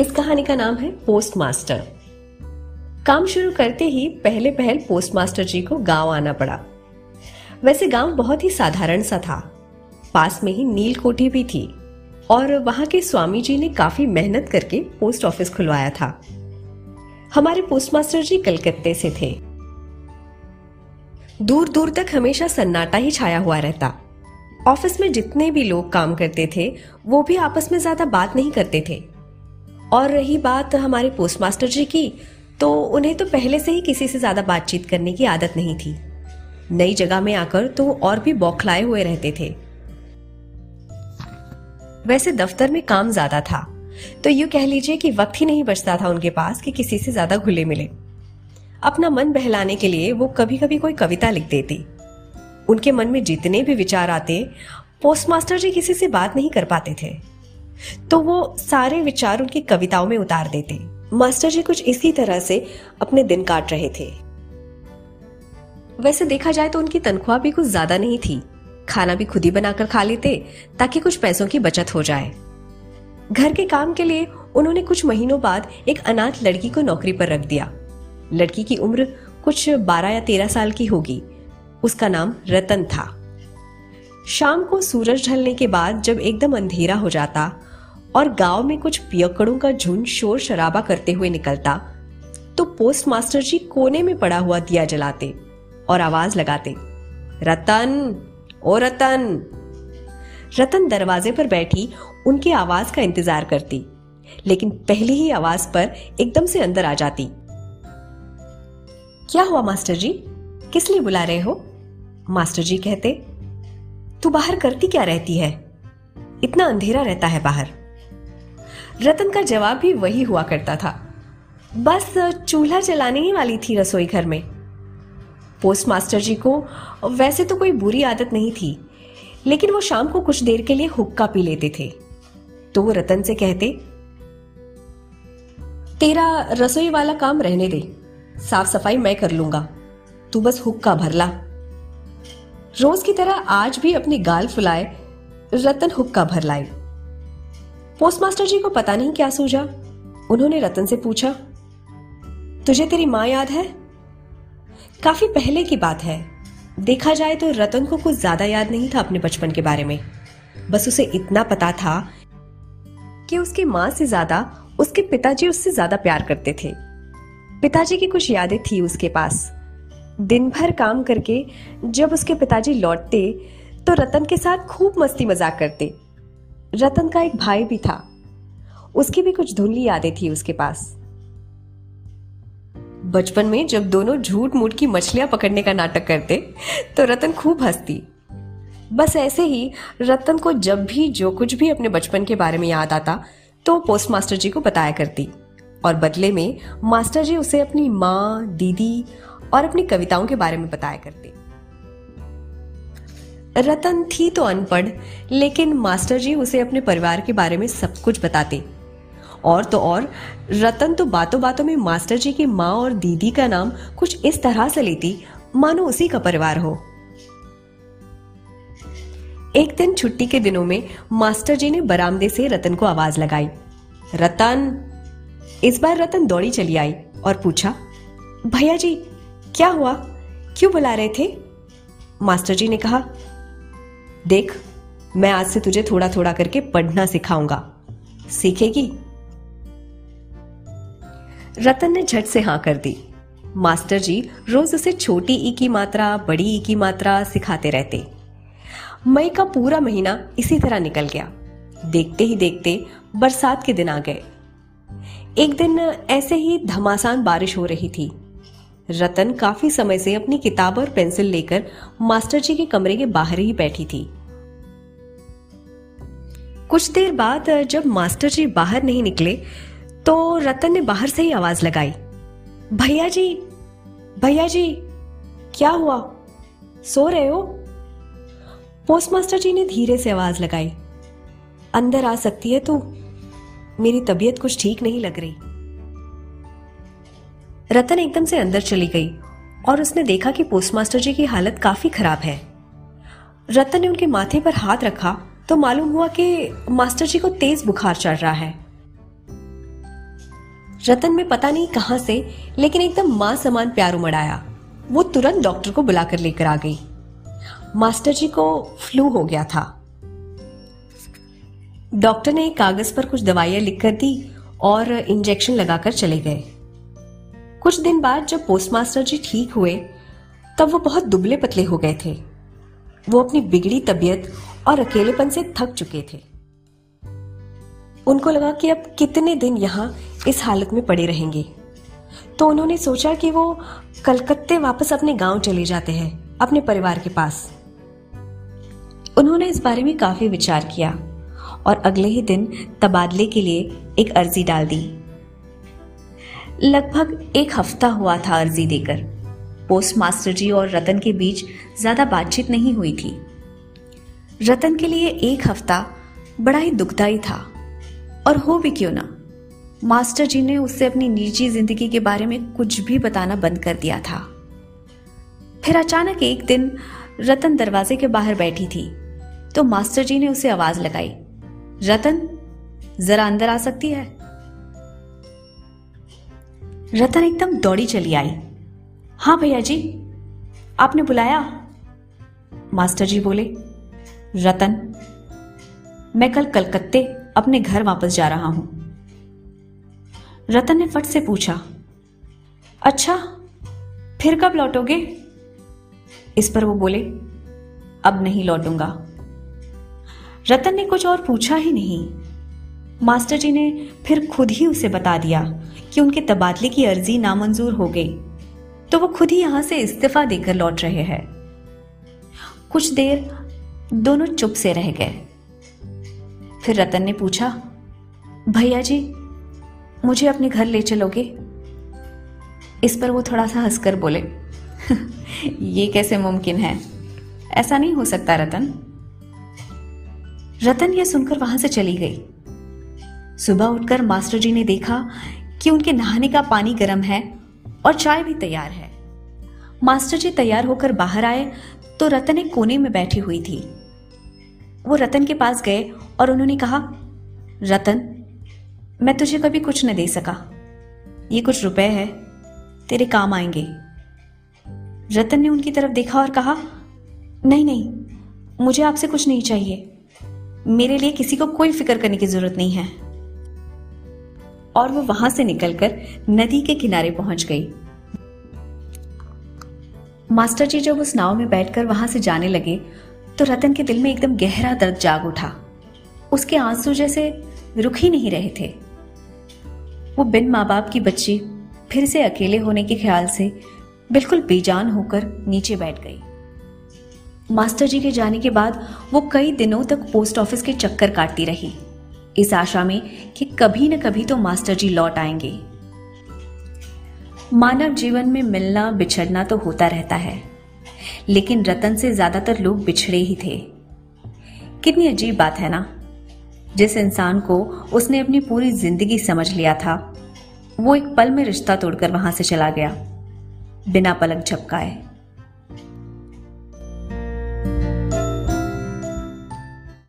इस कहानी का नाम है पोस्ट मास्टर काम शुरू करते ही पहले पहल पोस्ट मास्टर जी को गाँव आना पड़ा। वैसे गाँव बहुत ही साधारण सा था। पास में ही नील कोठी भी थी और वहाँ के स्वामी जी ने काफ़ी मेहनत करके पोस्ट ऑफ़िस खुलवाया था। हमारे पोस्ट मास्टर जी कलकत्ते से थे। दूर दूर तक हमेशा सन्नाटा ही छाया हुआ रहता। ऑफ़िस में जितने भी लोग काम करते थे, वो भी आपस में ज़्यादा बात नहीं करते थे। और रही बात हमारे पोस्ट मास्टर जी की तो उन्हें तो पहले से ही किसी से ज़्यादा बातचीत करने की आदत नहीं थी। नई जगह में आकर तो और भी बौखलाए हुए रहते थे। वैसे दफ्तर में काम ज़्यादा था तो यूँ कह लीजिए कि वक्त ही नहीं बचता था उनके पास कि किसी से ज़्यादा घुले मिले। अपना मन बहलाने के लिए वो कभी कभी कोई कविता लिख देती। उनके मन में जितने भी विचार आते पोस्टमास्टर जी किसी से बात नहीं कर पाते थे। तो वो सारे विचार उनकी कविताओं में उतार देते। मास्टर जी कुछ इसी तरह से अपने दिन काट रहे थे। वैसे देखा जाए तो उनकी तनख्वाह भी कुछ ज़्यादा नहीं थी। खाना भी खुद ही बनाकर खा लेते, ताकि कुछ पैसों की बचत हो जाए। घर के काम के लिए उन्होंने कुछ महीनों बाद एक अनाथ लड़की को नौकरी पर रख दिया। लड़की की उम्र कुछ बारह या तेरह साल की होगी। उसका नाम रतन था। शाम को सूरज ढलने के बाद जब एकदम अंधेरा हो जाता और गाँव में कुछ पियकड़ों का झुंड शोर शराबा करते हुए निकलता तो पोस्ट मास्टर जी कोने में पड़ा हुआ दिया जलाते और आवाज़ लगाते, रतन, ओ रतन! रतन दरवाजे पर बैठी उनकी आवाज़ का इंतज़ार करती, लेकिन पहली ही आवाज़ पर एकदम से अंदर आ जाती। क्या हुआ, मास्टर जी? किस लिए बुला रहे हो? मास्टर जी कहते, तू बाहर करती क्या रहती है? इतना अंधेरा रहता है बाहर। रतन का जवाब भी वही हुआ करता था। बस चूल्हा जलाने ही वाली थी रसोई घर में। पोस्ट मास्टर जी को वैसे तो कोई बुरी आदत नहीं थी, लेकिन वो शाम को कुछ देर के लिए हुक्का पी लेते थे। तो वो रतन से कहते, तेरा रसोई वाला काम रहने दे साफ़ सफ़ाई मैं कर लूँगा, तू बस हुक्का भर ला। रोज की तरह आज भी अपनी गाल फुलाए, रतन हुक्का भर लाए। पोस्टमास्टर जी को पता नहीं क्या सूझा। उन्होंने रतन से पूछा, तुझे तेरी माँ याद है? काफ़ी पहले की बात है। देखा जाए तो रतन को कुछ ज़्यादा याद नहीं था अपने बचपन के बारे में। बस उसे इतना पता था कि उसकी माँ से ज़्यादा, उसके पिताजी उससे ज़्यादा प्यार करते थे। पिताजी की कुछ यादें थी उसके पास। दिन भर काम करके जब उसके पिताजी लौटते तो रतन के साथ खूब मस्ती मज़ाक करते। रतन का एक भाई भी था। उसकी भी कुछ धुंधली यादें थी उसके पास। बचपन में जब दोनों झूठ मूठ की मछलियाँ पकड़ने का नाटक करते तो रतन खूब हंसती। बस ऐसे ही रतन को जब भी जो कुछ भी अपने बचपन के बारे में याद आता तो पोस्ट मास्टर जी को बताया करती। और बदले में मास्टर जी उसे अपनी माँ, दीदी और अपनी कविताओं के बारे में बताया करते। रतन थी तो अनपढ़, लेकिन मास्टर जी उसे अपने परिवार के बारे में सब कुछ बताते। और तो और, रतन तो बातों बातों में मास्टर जी की माँ और दीदी का नाम कुछ इस तरह से लेती, मानो उसी का परिवार हो। एक दिन छुट्टी के दिनों में मास्टर जी ने बरामदे से रतन को आवाज़ लगाई। रतन, इस बार रतन दौड़ी चली आई और पूछा, भैया जी, क्या हुआ? क्यों बुला रहे थे? मास्टर जी ने कहा देख, मैं आज से तुझे थोड़ा थोड़ा करके पढ़ना सिखाऊँगा। सीखेगी? रतन ने झट से हाँ कर दी। मास्टर जी रोज उसे छोटी ई की मात्रा, बड़ी ई की मात्रा सिखाते रहते। मई का पूरा महीना इसी तरह निकल गया। देखते ही देखते बरसात के दिन आ गए। एक दिन ऐसे ही धमासान बारिश हो रही थी। रतन काफ़ी समय से अपनी किताब और पेंसिल लेकर मास्टर जी के कमरे के बाहर ही बैठी थी। कुछ देर बाद जब मास्टर जी बाहर नहीं निकले तो रतन ने बाहर से ही आवाज़ लगाई। भैया जी भैया जी, क्या हुआ? सो रहे हो? पोस्टमास्टर जी ने धीरे से आवाज़ लगाई। अंदर आ सकती है तू? मेरी तबीयत कुछ ठीक नहीं लग रही। रतन एकदम से अंदर चली गई और उसने देखा कि पोस्टमास्टर जी की हालत काफ़ी खराब है। रतन ने उनके माथे पर हाथ रखा तो मालूम हुआ कि मास्टर जी को तेज बुखार चढ़ रहा है। रतन में पता नहीं कहाँ से, लेकिन एकदम माँ समान प्यार उमड़ आया वो तुरंत डॉक्टर को बुलाकर लेकर आ गई। मास्टर जी को फ्लू हो गया था। डॉक्टर ने कागज़ पर कुछ दवाइयाँ लिखकर दी और इंजेक्शन लगाकर चले गए। कुछ दिन बाद जब पोस्टमास्टर जी ठीक हुए, तब वो बहुत दुबले पतले हो गए थे। वो अपनी बिगड़ी तबीयत और अकेलेपन से थक चुके थे। उनको लगा कि अब कितने दिन यहाँ इस हालत में पड़े रहेंगे। तो उन्होंने सोचा कि वो कलकत्ते वापस अपने गाँव चले जाते हैं, अपने परिवार के पास। उन्होंने इस बारे में काफ़ी विचार किया और अगले ही दिन तबादले के लिए एक अर्जी डाल दी। लगभग एक हफ़्ता हुआ था अर्जी देकर। पोस्ट मास्टर जी और रतन के बीच ज़्यादा बातचीत नहीं हुई थी। रतन के लिए एक हफ़्ता बड़ा ही दुखदाई था। और हो भी क्यों ना? मास्टर जी ने उससे अपनी निजी ज़िंदगी के बारे में कुछ भी बताना बंद कर दिया था। फिर अचानक एक दिन रतन दरवाजे के बाहर बैठी थी तो मास्टर जी ने उसे आवाज़ लगाई, रतन, जरा अंदर आ सकती है? रतन एकदम दौड़ी चली आई। हाँ भैया जी, आपने बुलाया? मास्टर जी बोले रतन, मैं कल कलकत्ते अपने घर वापस जा रहा हूँ। रतन ने फट से पूछा अच्छा फिर कब लौटोगे? इस पर वो बोले, अब नहीं लौटूँगा। रतन ने कुछ और पूछा ही नहीं। मास्टर जी ने फिर खुद ही उसे बता दिया कि उनके तबादले की अर्जी नामंजूर हो गई तो वो खुद ही यहाँ से इस्तीफा देकर लौट रहे हैं। कुछ देर दोनों चुप से रह गए। फिर रतन ने पूछा, भैया जी, मुझे अपने घर ले चलोगे? इस पर वो थोड़ा सा हंसकर बोले ये कैसे मुमकिन है? ऐसा नहीं हो सकता रतन। रतन यह सुनकर वहाँ से चली गई। सुबह उठकर मास्टर जी ने देखा कि उनके नहाने का पानी गर्म है और चाय भी तैयार है। मास्टर जी तैयार होकर बाहर आए तो रतन एक कोने में बैठी हुई थी। वो रतन के पास गए और उन्होंने कहा, रतन, मैं तुझे कभी कुछ न दे सका। ये कुछ रुपए है, तेरे काम आएँगे। रतन ने उनकी तरफ़ देखा और कहा, नहीं नहीं, मुझे आपसे कुछ नहीं चाहिए। मेरे लिए किसी को कोई फ़िक्र करने की ज़रूरत नहीं है। और वो वहाँ से निकलकर नदी के किनारे पहुँच गई। मास्टर जी जब उस नाव में बैठकर वहाँ से जाने लगे तो रतन के दिल में एकदम गहरा दर्द जाग उठा। उसके आँसू जैसे रुक ही नहीं रहे थे। वो बिन माँ बाप की बच्ची फिर से अकेले होने के ख्याल से बिल्कुल बेजान होकर नीचे बैठ गई। मास्टर जी के जाने के बाद वो कई दिनों तक पोस्ट ऑफ़िस के चक्कर काटती रही। इस आशा में कि कभी न कभी तो मास्टर जी लौट आएँगे। मानव जीवन में मिलना, बिछड़ना तो होता रहता है। लेकिन रतन से ज़्यादातर लोग बिछड़े ही थे। कितनी अजीब बात है ना? जिस इंसान को उसने अपनी पूरी ज़िंदगी समझ लिया था, वो एक पल में रिश्ता तोड़कर वहाँ से चला गया, बिना पलक झपकाए।